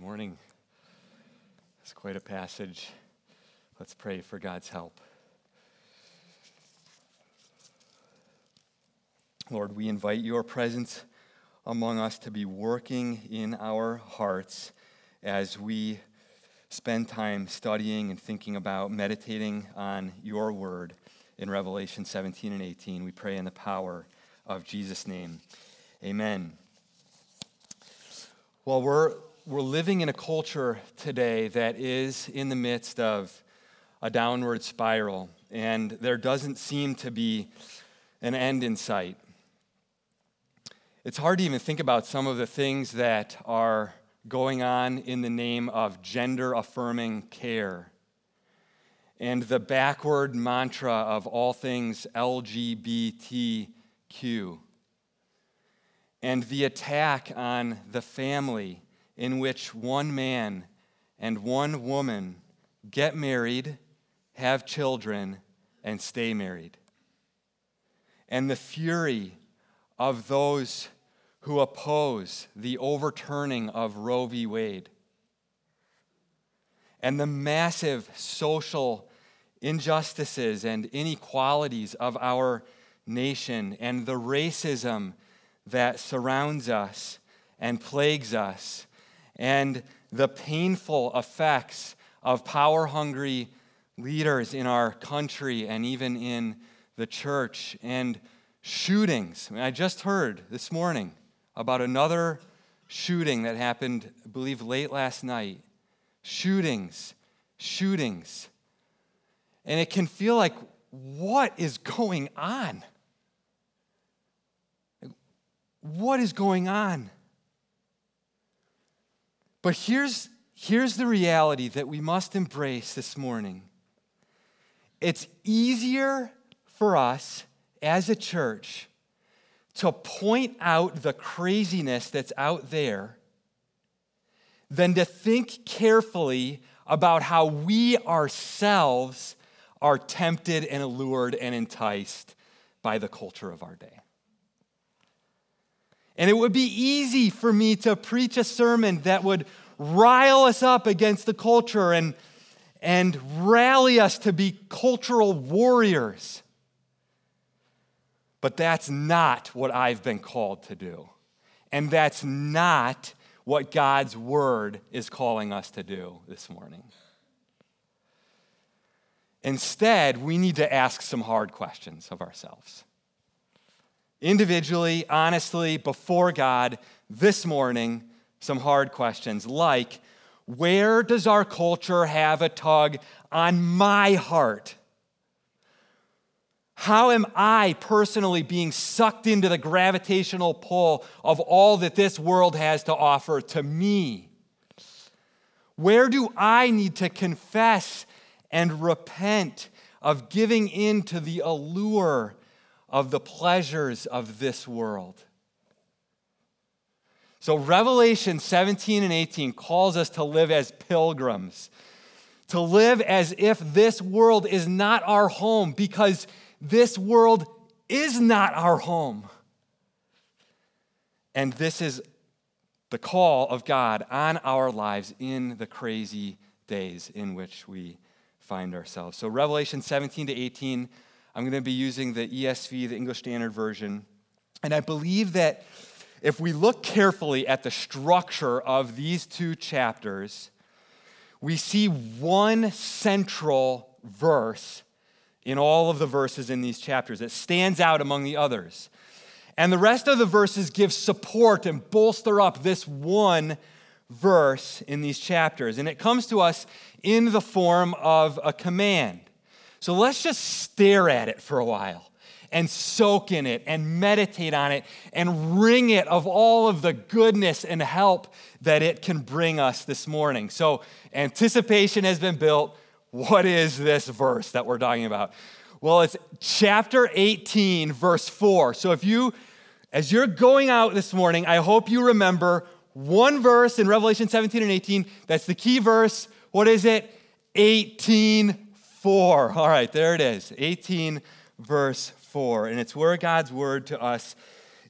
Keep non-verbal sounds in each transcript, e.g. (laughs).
Good morning. It's quite a passage. Let's pray for God's help. Lord, we invite your presence among us to be working in our hearts as we spend time studying and thinking about, meditating on your word in Revelation 17 and 18. We pray in the power of Jesus' name. Amen. Well, we're, we're living in a culture today that is in the midst of a downward spiral, and there doesn't seem to be an end in sight. It's hard to even think about some of the things that are going on in the name of gender affirming care and the backward mantra of all things LGBTQ and the attack on the family in which one man and one woman get married, have children, and stay married. And the fury of those who oppose the overturning of Roe v. Wade, and the massive social injustices and inequalities of our nation, and the racism that surrounds us and plagues us, and the painful effects of power hungry leaders in our country and even in the church, and shootings. I, mean, I just heard this morning about another shooting that happened, I believe, late last night. Shootings, shootings. And it can feel like, what is going on? What is going on? But here's, here's the reality that we must embrace this morning it's easier for us as a church to point out the craziness that's out there than to think carefully about how we ourselves are tempted and allured and enticed by the culture of our day. And it would be easy for me to preach a sermon that would rile us up against the culture and, and rally us to be cultural warriors. But that's not what I've been called to do. And that's not what God's word is calling us to do this morning. Instead, we need to ask some hard questions of ourselves. Individually, honestly, before God, this morning, some hard questions like where does our culture have a tug on my heart? How am I personally being sucked into the gravitational pull of all that this world has to offer to me? Where do I need to confess and repent of giving in to the allure of the pleasures of this world? So, Revelation 17 and 18 calls us to live as pilgrims, to live as if this world is not our home because this world is not our home. And this is the call of God on our lives in the crazy days in which we find ourselves. So, Revelation 17 to 18, I'm going to be using the ESV, the English Standard Version. And I believe that if we look carefully at the structure of these two chapters, we see one central verse in all of the verses in these chapters. that stands out among the others. And the rest of the verses give support and bolster up this one verse in these chapters. And it comes to us in the form of a command. So let's just stare at it for a while and soak in it and meditate on it and wring it of all of the goodness and help that it can bring us this morning. So, anticipation has been built. What is this verse that we're talking about? Well, it's chapter 18, verse 4. So if you, as you're going out this morning, I hope you remember one verse in Revelation 17 and 18. That's the key verse. What is it? 18, 4. All right, there it is. 18, verse 4. And it's where God's word to us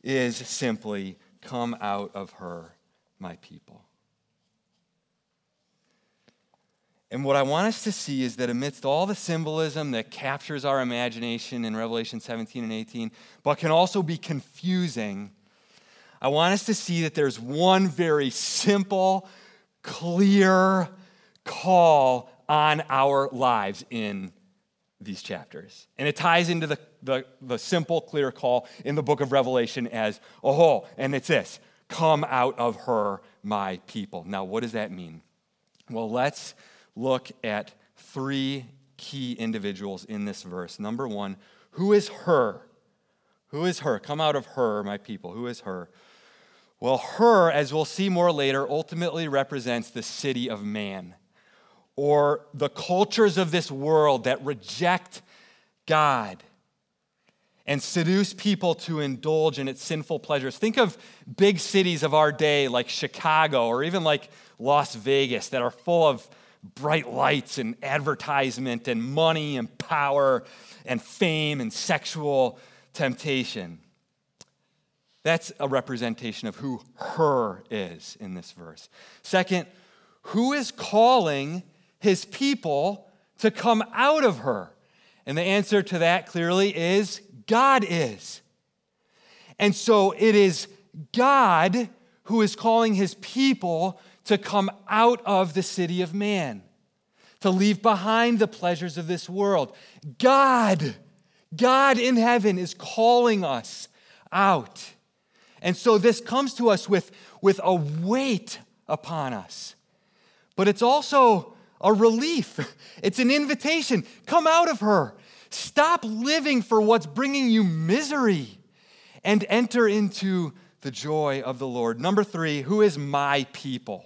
is simply, Come out of her, my people. And what I want us to see is that amidst all the symbolism that captures our imagination in Revelation 17 and 18, but can also be confusing, I want us to see that there's one very simple, clear call on our lives in these chapters. And it ties into the, the, the, simple, clear call in the book of Revelation as a whole. And it's this come out of her, my people. Now, what does that mean? Well, let's look at three key individuals in this verse. Number one, who is her? Who is her? Come out of her, my people. Who is her? Well, her, as we'll see more later, ultimately represents the city of man or the cultures of this world that reject God and seduce people to indulge in its sinful pleasures. Think of big cities of our day like Chicago or even like Las Vegas that are full of bright lights and advertisement and money and power and fame and sexual temptation. That's a representation of who her is in this verse. Second, who is calling his people to come out of her? And the answer to that clearly is God is. And so it is God who is calling his people to come out of the city of man, to leave behind the pleasures of this world. God, God in heaven is calling us out. And so this comes to us with, with a weight upon us. But it's also a relief, (laughs) it's an invitation. Come out of her. Stop living for what's bringing you misery and enter into the joy of the Lord. Number three, who is my people?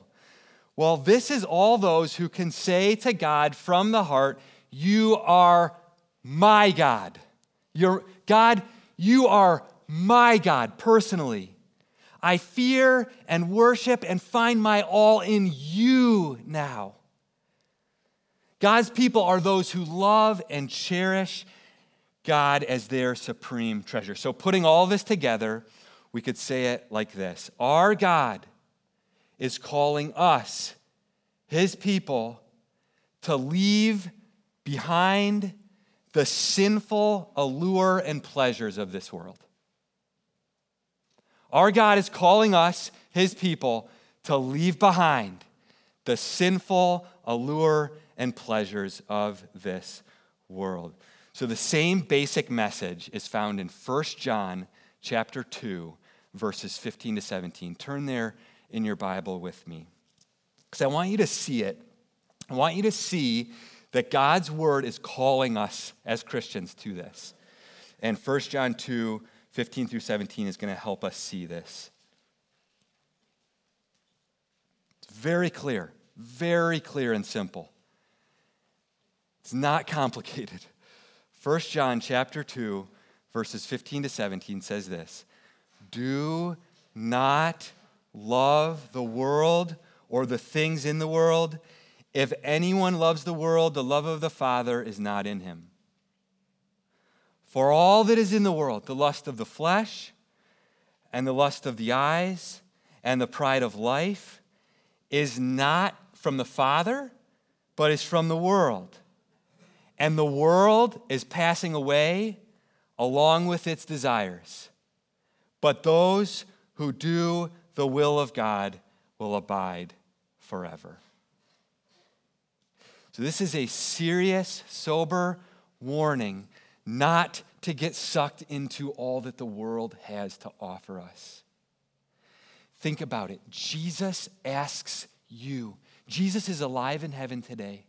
Well, this is all those who can say to God from the heart, You are my God. You're, God, you are my God personally. I fear and worship and find my all in you now. God's people are those who love and cherish God as their supreme treasure. So, putting all this together, we could say it like this Our God is calling us, his people, to leave behind the sinful allure and pleasures of this world. Our God is calling us, his people, to leave behind the sinful allure and pleasures of this world. So the same basic message is found in 1 John chapter 2 verses 15 to 17. Turn there in your Bible with me. Cuz I want you to see it. I want you to see that God's word is calling us as Christians to this. And 1 John 2 15 through 17 is going to help us see this. It's very clear, very clear and simple. It's not complicated. (laughs) 1 John chapter 2 verses 15 to 17 says this. Do not love the world or the things in the world. If anyone loves the world, the love of the Father is not in him. For all that is in the world, the lust of the flesh, and the lust of the eyes, and the pride of life, is not from the Father, but is from the world. And the world is passing away along with its desires. But those who do the will of God will abide forever. So, this is a serious, sober warning not to get sucked into all that the world has to offer us. Think about it. Jesus asks you, Jesus is alive in heaven today.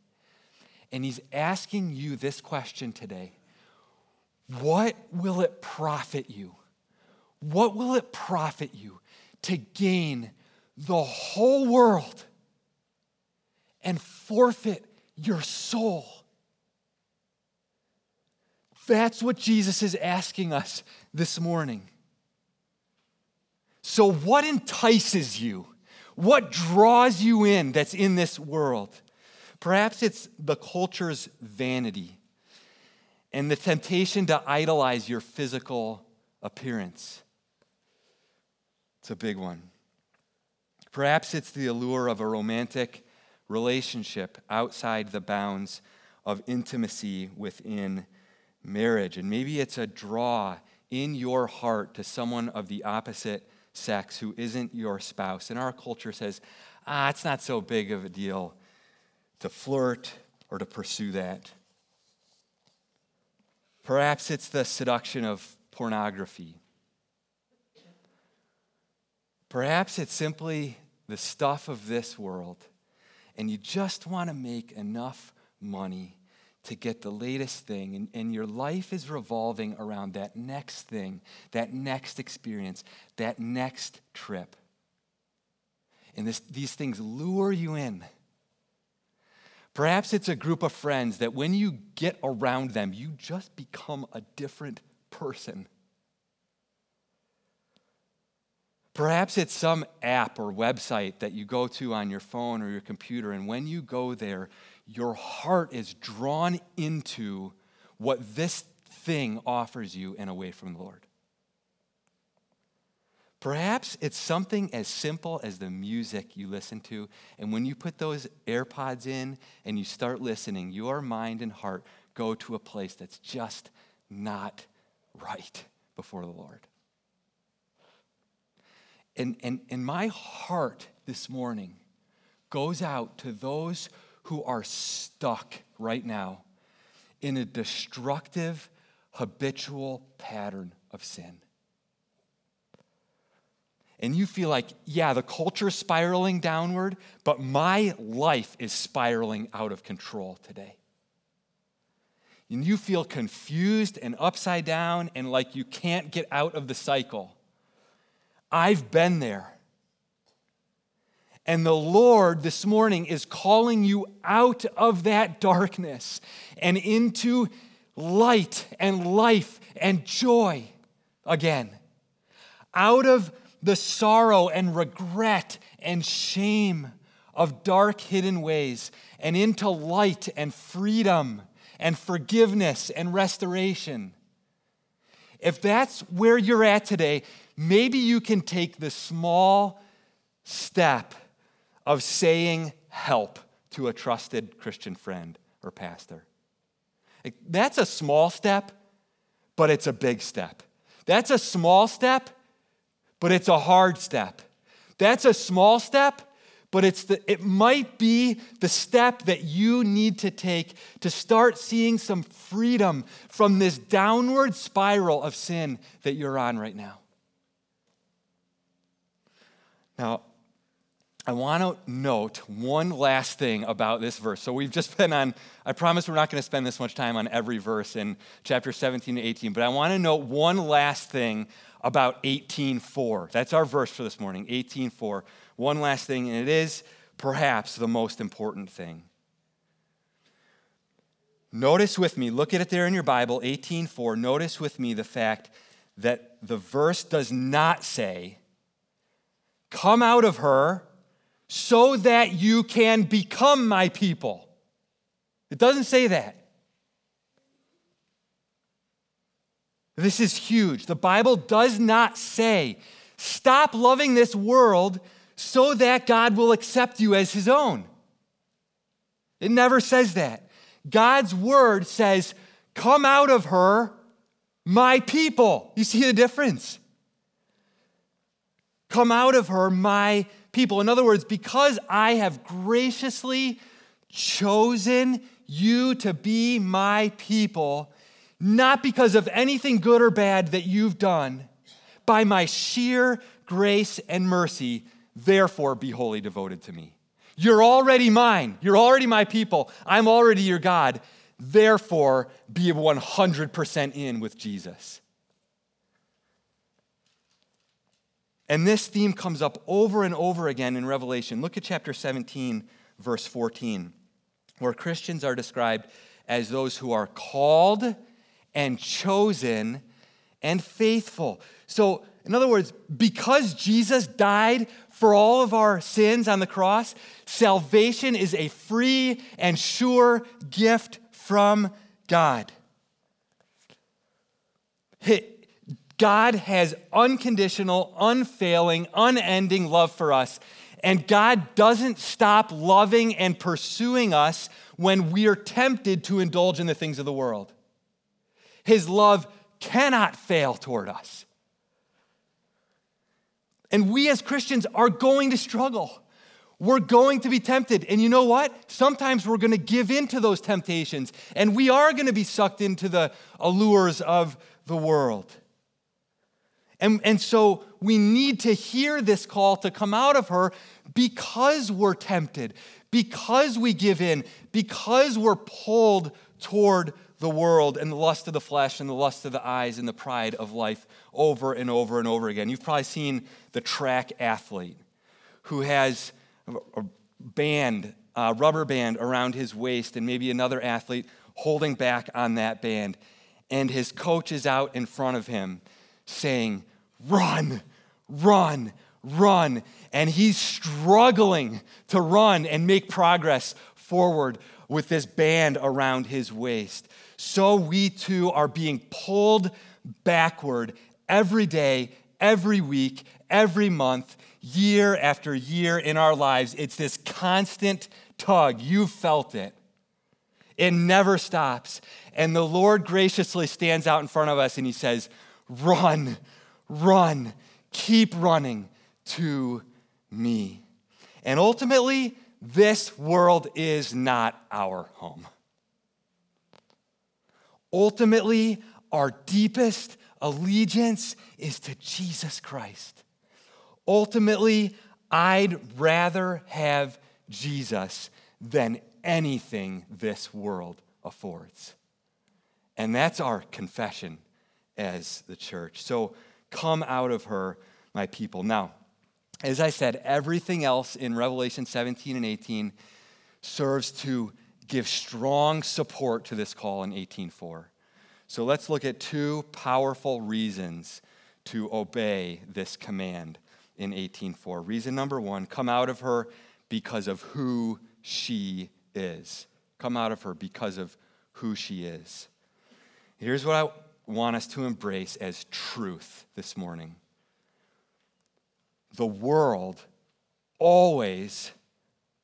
And he's asking you this question today What will it profit you? What will it profit you to gain the whole world and forfeit your soul? That's what Jesus is asking us this morning. So, what entices you? What draws you in that's in this world? Perhaps it's the culture's vanity and the temptation to idolize your physical appearance. It's a big one. Perhaps it's the allure of a romantic relationship outside the bounds of intimacy within marriage. And maybe it's a draw in your heart to someone of the opposite sex who isn't your spouse. And our culture says, ah, it's not so big of a deal to flirt or to pursue that. Perhaps it's the seduction of pornography. Perhaps it's simply the stuff of this world, and you just want to make enough money to get the latest thing, and, and your life is revolving around that next thing, that next experience, that next trip. And this, these things lure you in. Perhaps it's a group of friends that when you get around them, you just become a different person. Perhaps it's some app or website that you go to on your phone or your computer, and when you go there, your heart is drawn into what this thing offers you and away from the Lord. Perhaps it's something as simple as the music you listen to, and when you put those AirPods in and you start listening, your mind and heart go to a place that's just not right before the Lord. And, and, and my heart this morning goes out to those who are stuck right now in a destructive, habitual pattern of sin. And you feel like, yeah, the culture is spiraling downward, but my life is spiraling out of control today. And you feel confused and upside down and like you can't get out of the cycle. I've been there. And the Lord this morning is calling you out of that darkness and into light and life and joy again. Out of the sorrow and regret and shame of dark hidden ways and into light and freedom and forgiveness and restoration. If that's where you're at today, maybe you can take the small step of saying help to a trusted Christian friend or pastor. That's a small step, but it's a big step. That's a small step, but it's a hard step. That's a small step, but it's the, it might be the step that you need to take to start seeing some freedom from this downward spiral of sin that you're on right now. Now, I want to note one last thing about this verse. So we've just been on, I promise we're not going to spend this much time on every verse in chapter 17 to 18, but I want to note one last thing about 18:4. That's our verse for this morning, 18:4. One last thing, and it is perhaps the most important thing. Notice with me, look at it there in your Bible, 18:4. Notice with me the fact that the verse does not say, "Come out of her." so that you can become my people. It doesn't say that. This is huge. The Bible does not say, stop loving this world so that God will accept you as his own. It never says that. God's word says, come out of her, my people. You see the difference? Come out of her, my people. In other words, because I have graciously chosen you to be my people, not because of anything good or bad that you've done, by my sheer grace and mercy, therefore be wholly devoted to me. You're already mine. You're already my people. I'm already your God. Therefore, be 100% in with Jesus. And this theme comes up over and over again in Revelation. Look at chapter 17, verse 14, where Christians are described as those who are called and chosen and faithful. So, in other words, because Jesus died for all of our sins on the cross, salvation is a free and sure gift from God. God has unconditional, unfailing, unending love for us. And God doesn't stop loving and pursuing us when we are tempted to indulge in the things of the world. His love cannot fail toward us. And we as Christians are going to struggle. We're going to be tempted. And you know what? Sometimes we're going to give in to those temptations, and we are going to be sucked into the allures of the world. And, and so we need to hear this call to come out of her because we're tempted, because we give in, because we're pulled toward the world and the lust of the flesh and the lust of the eyes and the pride of life over and over and over again. You've probably seen the track athlete who has a band, a rubber band around his waist, and maybe another athlete holding back on that band. And his coach is out in front of him saying, Run, run, run. And he's struggling to run and make progress forward with this band around his waist. So we too are being pulled backward every day, every week, every month, year after year in our lives. It's this constant tug. You've felt it. It never stops. And the Lord graciously stands out in front of us and he says, Run, run, keep running to me. And ultimately, this world is not our home. Ultimately, our deepest allegiance is to Jesus Christ. Ultimately, I'd rather have Jesus than anything this world affords. And that's our confession as the church. So come out of her, my people. Now, as I said, everything else in Revelation 17 and 18 serves to give strong support to this call in 18:4. So let's look at two powerful reasons to obey this command in 18:4. Reason number 1, come out of her because of who she is. Come out of her because of who she is. Here's what I want us to embrace as truth this morning. The world always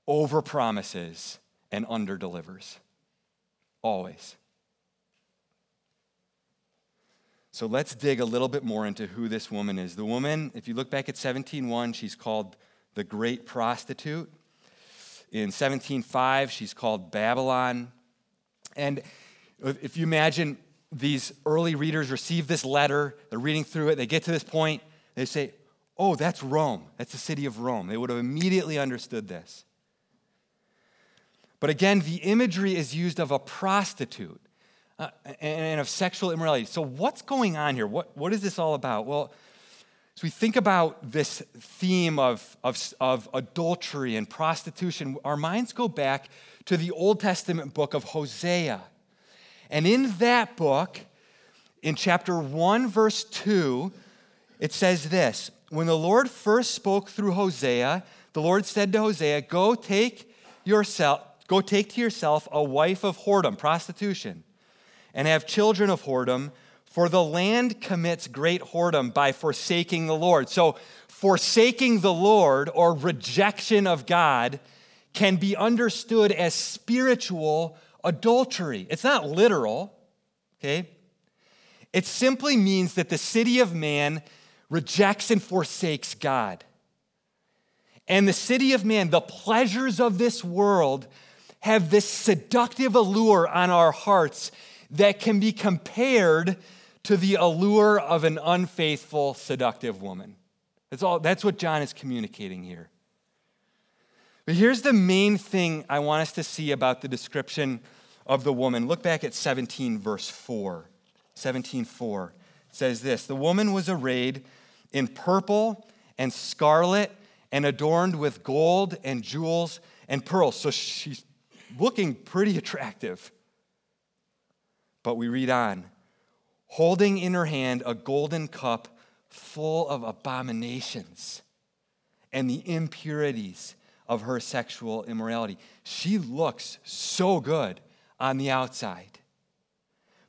overpromises and underdelivers. Always. So let's dig a little bit more into who this woman is. The woman, if you look back at 17:1, she's called the great prostitute. In 17:5, she's called Babylon. And if you imagine these early readers receive this letter, they're reading through it, they get to this point, they say, "Oh, that's Rome. That's the city of Rome." They would have immediately understood this. But again, the imagery is used of a prostitute uh, and of sexual immorality. So, what's going on here? What, what is this all about? Well, as we think about this theme of, of, of adultery and prostitution, our minds go back to the Old Testament book of Hosea. And in that book, in chapter 1, verse 2, it says this When the Lord first spoke through Hosea, the Lord said to Hosea, Go take yourself, go take to yourself a wife of whoredom, prostitution and have children of whoredom, for the land commits great whoredom by forsaking the Lord. So, forsaking the Lord or rejection of God can be understood as spiritual adultery. It's not literal, okay? It simply means that the city of man rejects and forsakes God. And the city of man, the pleasures of this world, have this seductive allure on our hearts that can be compared to the allure of an unfaithful, seductive woman. That's, all, that's what John is communicating here. But here's the main thing I want us to see about the description of the woman. Look back at 17, verse 4. 17, 4 says this The woman was arrayed in purple and scarlet and adorned with gold and jewels and pearls. So she's looking pretty attractive. But we read on holding in her hand a golden cup full of abominations and the impurities of her sexual immorality. She looks so good on the outside,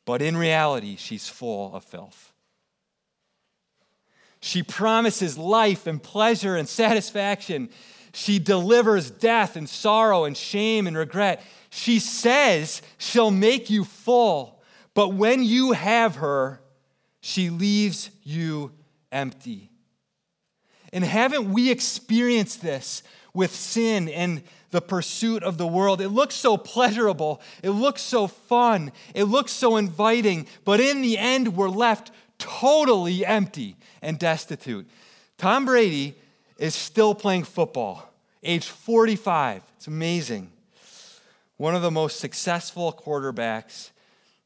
but in reality, she's full of filth. She promises life and pleasure and satisfaction. She delivers death and sorrow and shame and regret. She says she'll make you full, but when you have her, she leaves you empty. And haven't we experienced this with sin and the pursuit of the world? It looks so pleasurable, it looks so fun, it looks so inviting, but in the end, we're left totally empty and destitute. Tom Brady is still playing football, age 45. It's amazing. One of the most successful quarterbacks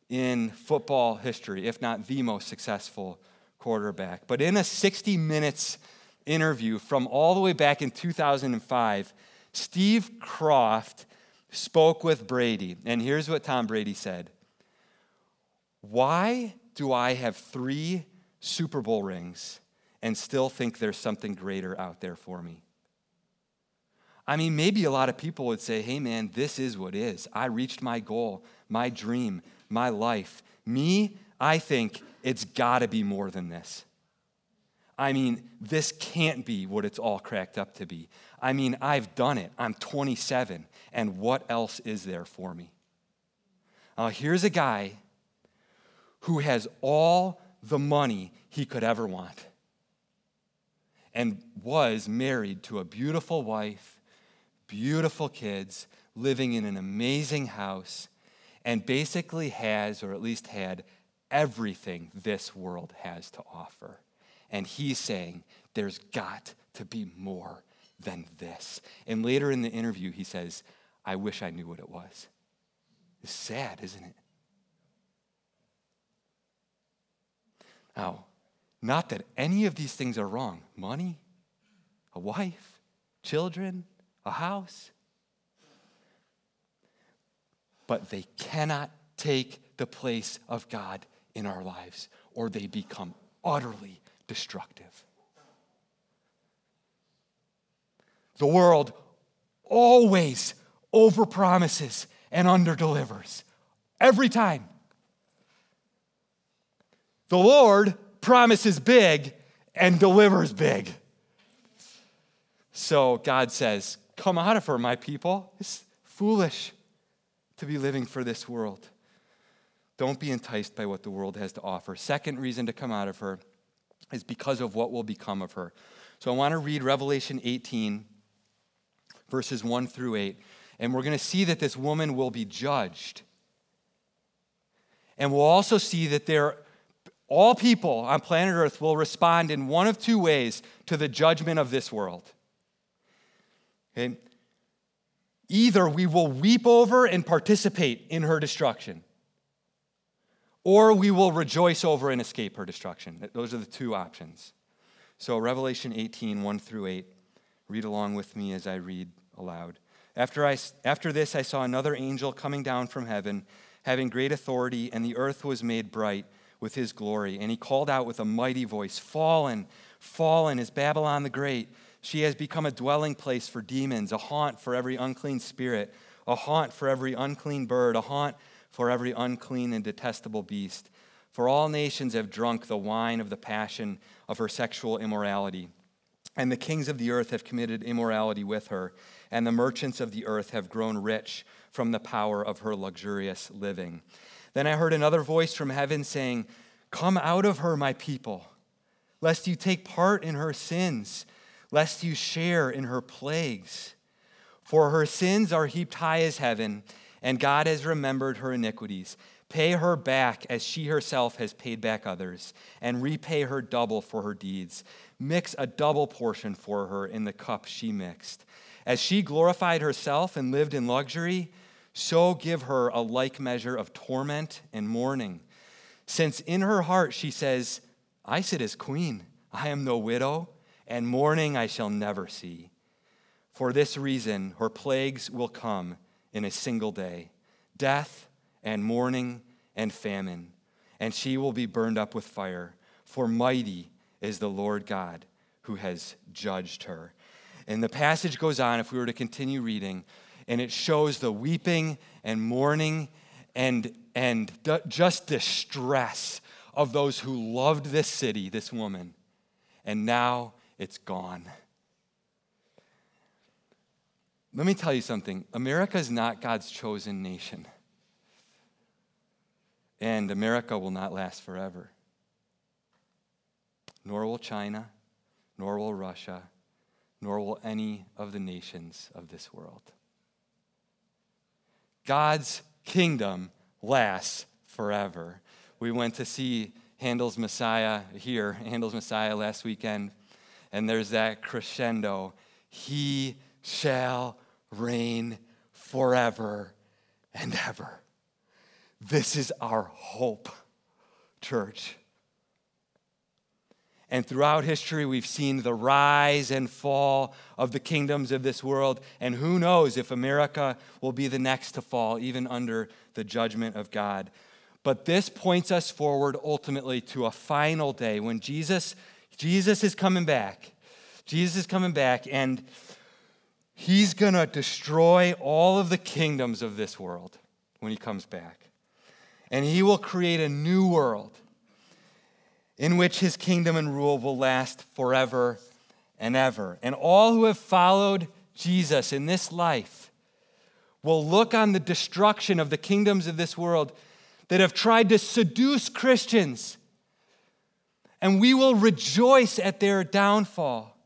in football history, if not the most successful quarterback. But in a 60 minutes interview from all the way back in 2005, Steve Kroft spoke with Brady. And here's what Tom Brady said Why do I have three Super Bowl rings and still think there's something greater out there for me? I mean, maybe a lot of people would say, hey, man, this is what is. I reached my goal, my dream, my life. Me, I think it's got to be more than this. I mean, this can't be what it's all cracked up to be. I mean, I've done it. I'm 27, and what else is there for me? Now, here's a guy who has all the money he could ever want and was married to a beautiful wife, beautiful kids, living in an amazing house, and basically has, or at least had, everything this world has to offer. And he's saying, there's got to be more than this. And later in the interview, he says, I wish I knew what it was. It's sad, isn't it? Now, not that any of these things are wrong money, a wife, children, a house. But they cannot take the place of God in our lives, or they become utterly destructive. The world always overpromises and underdelivers. Every time. The Lord promises big and delivers big. So God says, Come out of her, my people. It's foolish to be living for this world. Don't be enticed by what the world has to offer. Second reason to come out of her is because of what will become of her. So I want to read Revelation 18, verses 1 through 8. And we're going to see that this woman will be judged. And we'll also see that there, all people on planet Earth will respond in one of two ways to the judgment of this world. Okay? Either we will weep over and participate in her destruction, or we will rejoice over and escape her destruction. Those are the two options. So, Revelation 18, 1 through 8. Read along with me as I read aloud. After, I, after this, I saw another angel coming down from heaven, having great authority, and the earth was made bright with his glory. And he called out with a mighty voice Fallen, fallen is Babylon the Great. She has become a dwelling place for demons, a haunt for every unclean spirit, a haunt for every unclean bird, a haunt for every unclean and detestable beast. For all nations have drunk the wine of the passion of her sexual immorality. And the kings of the earth have committed immorality with her, and the merchants of the earth have grown rich from the power of her luxurious living. Then I heard another voice from heaven saying, Come out of her, my people, lest you take part in her sins, lest you share in her plagues. For her sins are heaped high as heaven and God has remembered her iniquities. Pay her back as she herself has paid back others, and repay her double for her deeds. Mix a double portion for her in the cup she mixed. As she glorified herself and lived in luxury, so give her a like measure of torment and mourning. Since in her heart she says, I sit as queen, I am no widow, and mourning I shall never see. For this reason, her plagues will come in a single day death and mourning and famine, and she will be burned up with fire. For mighty is the Lord God who has judged her. And the passage goes on, if we were to continue reading, and it shows the weeping and mourning and, and just distress of those who loved this city, this woman. And now it's gone. let me tell you something America is not God's chosen nation. And America will not last forever. Nor will China, nor will Russia, nor will any of the nations of this world. God's kingdom lasts forever. We went to see Handel's Messiah here, Handel's Messiah last weekend, and there's that crescendo. He shall reign forever and ever. This is our hope, church. And throughout history, we've seen the rise and fall of the kingdoms of this world. And who knows if America will be the next to fall, even under the judgment of God. But this points us forward ultimately to a final day when Jesus, Jesus is coming back. Jesus is coming back, and he's going to destroy all of the kingdoms of this world when he comes back. And he will create a new world in which his kingdom and rule will last forever and ever. And all who have followed Jesus in this life will look on the destruction of the kingdoms of this world that have tried to seduce Christians. And we will rejoice at their downfall.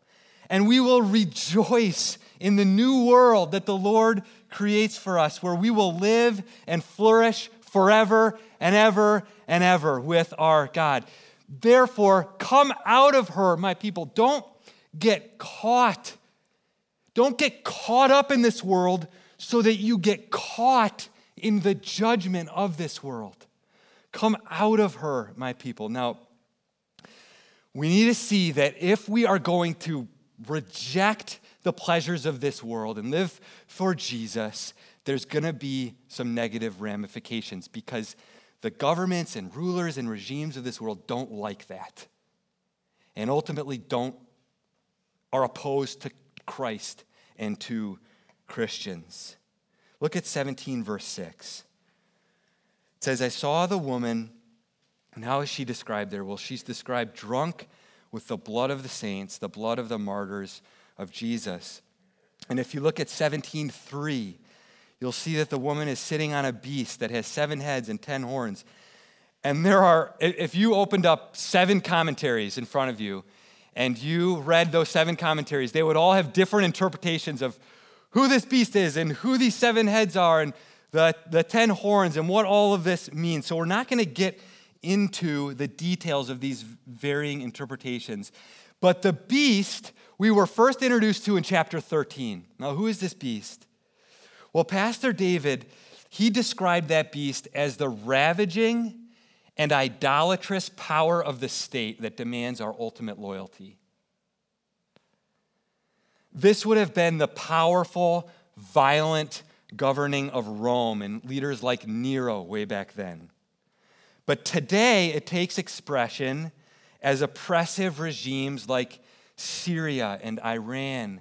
And we will rejoice in the new world that the Lord creates for us, where we will live and flourish forever and ever and ever with our God. Therefore, come out of her, my people. Don't get caught. Don't get caught up in this world so that you get caught in the judgment of this world. Come out of her, my people. Now, we need to see that if we are going to reject the pleasures of this world and live for Jesus, there's going to be some negative ramifications because the governments and rulers and regimes of this world don't like that. And ultimately don't are opposed to Christ and to Christians. Look at 17 verse 6. It says I saw the woman and how is she described there? Well, she's described drunk with the blood of the saints, the blood of the martyrs of Jesus. And if you look at 17:3, you'll see that the woman is sitting on a beast that has seven heads and ten horns. And there are, if you opened up seven commentaries in front of you and you read those seven commentaries, they would all have different interpretations of who this beast is and who these seven heads are and the, the ten horns and what all of this means. So we're not going to get into the details of these varying interpretations. But the beast we were first introduced to in chapter 13. Now, who is this beast? Well, Pastor David, he described that beast as the ravaging and idolatrous power of the state that demands our ultimate loyalty. This would have been the powerful, violent governing of Rome and leaders like Nero way back then. But today, it takes expression as oppressive regimes like Syria and Iran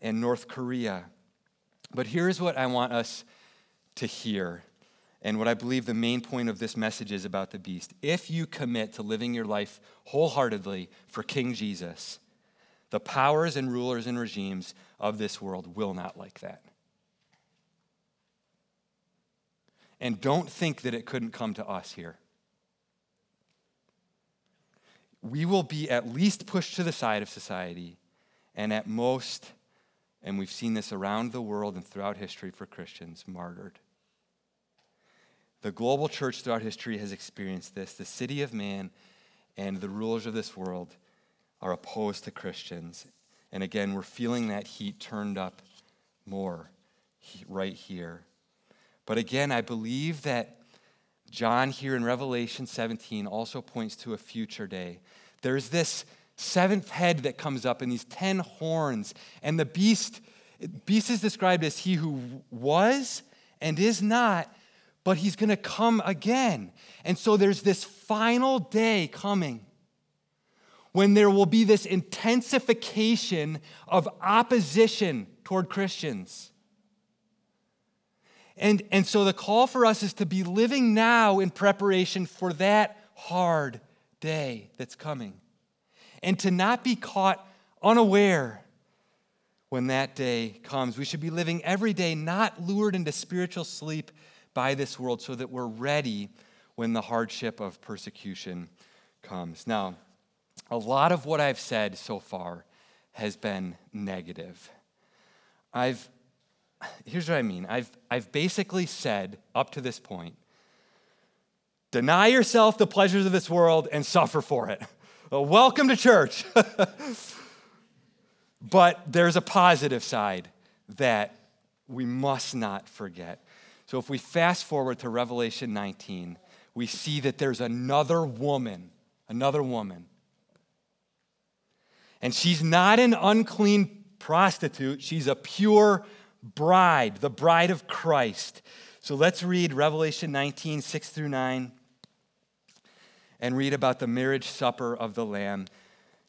and North Korea. But here's what I want us to hear, and what I believe the main point of this message is about the beast. If you commit to living your life wholeheartedly for King Jesus, the powers and rulers and regimes of this world will not like that. And don't think that it couldn't come to us here. We will be at least pushed to the side of society, and at most and we've seen this around the world and throughout history for Christians, martyred. The global church throughout history has experienced this. The city of man and the rulers of this world are opposed to Christians. And again, we're feeling that heat turned up more right here. But again, I believe that John here in Revelation 17 also points to a future day. There's this seventh head that comes up and these ten horns. And the beast, beast is described as he who was and is not, but he's going to come again. And so there's this final day coming when there will be this intensification of opposition toward Christians. And, and so the call for us is to be living now in preparation for that hard day that's coming and to not be caught unaware when that day comes. We should be living every day not lured into spiritual sleep by this world so that we're ready when the hardship of persecution comes. Now, a lot of what I've said so far has been negative. I've here's what I mean. I've I've basically said up to this point, deny yourself the pleasures of this world and suffer for it. (laughs) Well, welcome to church. (laughs) but there's a positive side that we must not forget. So if we fast forward to Revelation 19, we see that there's another woman, another woman. And she's not an unclean prostitute, she's a pure bride, the bride of Christ. So let's read Revelation 19, 6 through 9, and read about the marriage supper of the Lamb.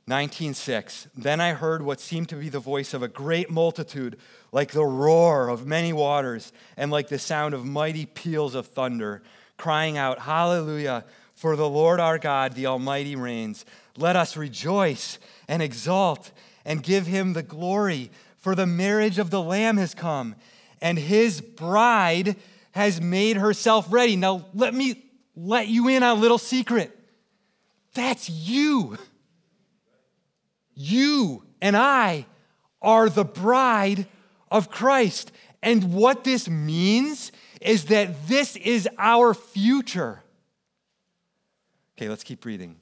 19:6 Then I heard what seemed to be the voice of a great multitude like the roar of many waters and like the sound of mighty peals of thunder crying out hallelujah for the Lord our God the almighty reigns. Let us rejoice and exult and give him the glory for the marriage of the lamb has come and his bride has made herself ready now let me let you in on a little secret that's you you and I are the bride of Christ. And what this means is that this is our future. Okay, let's keep reading.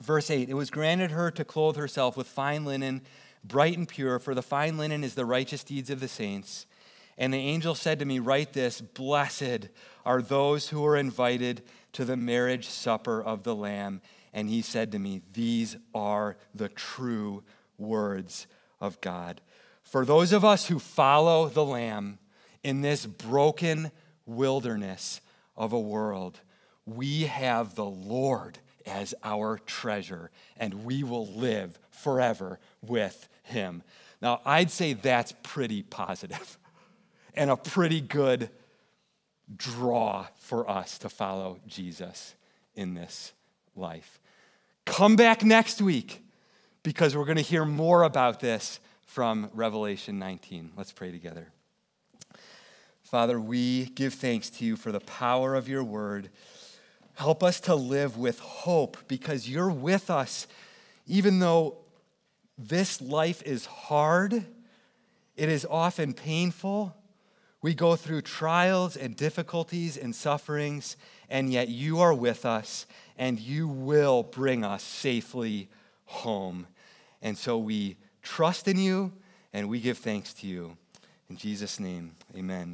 Verse 8 It was granted her to clothe herself with fine linen, bright and pure, for the fine linen is the righteous deeds of the saints. And the angel said to me, Write this Blessed are those who are invited to the marriage supper of the Lamb. And he said to me, These are the true words of God. For those of us who follow the Lamb in this broken wilderness of a world, we have the Lord as our treasure, and we will live forever with him. Now, I'd say that's pretty positive (laughs) and a pretty good draw for us to follow Jesus in this life. Come back next week because we're going to hear more about this from Revelation 19. Let's pray together. Father, we give thanks to you for the power of your word. Help us to live with hope because you're with us. Even though this life is hard, it is often painful. We go through trials and difficulties and sufferings, and yet you are with us and you will bring us safely home. And so we trust in you and we give thanks to you. In Jesus' name, amen.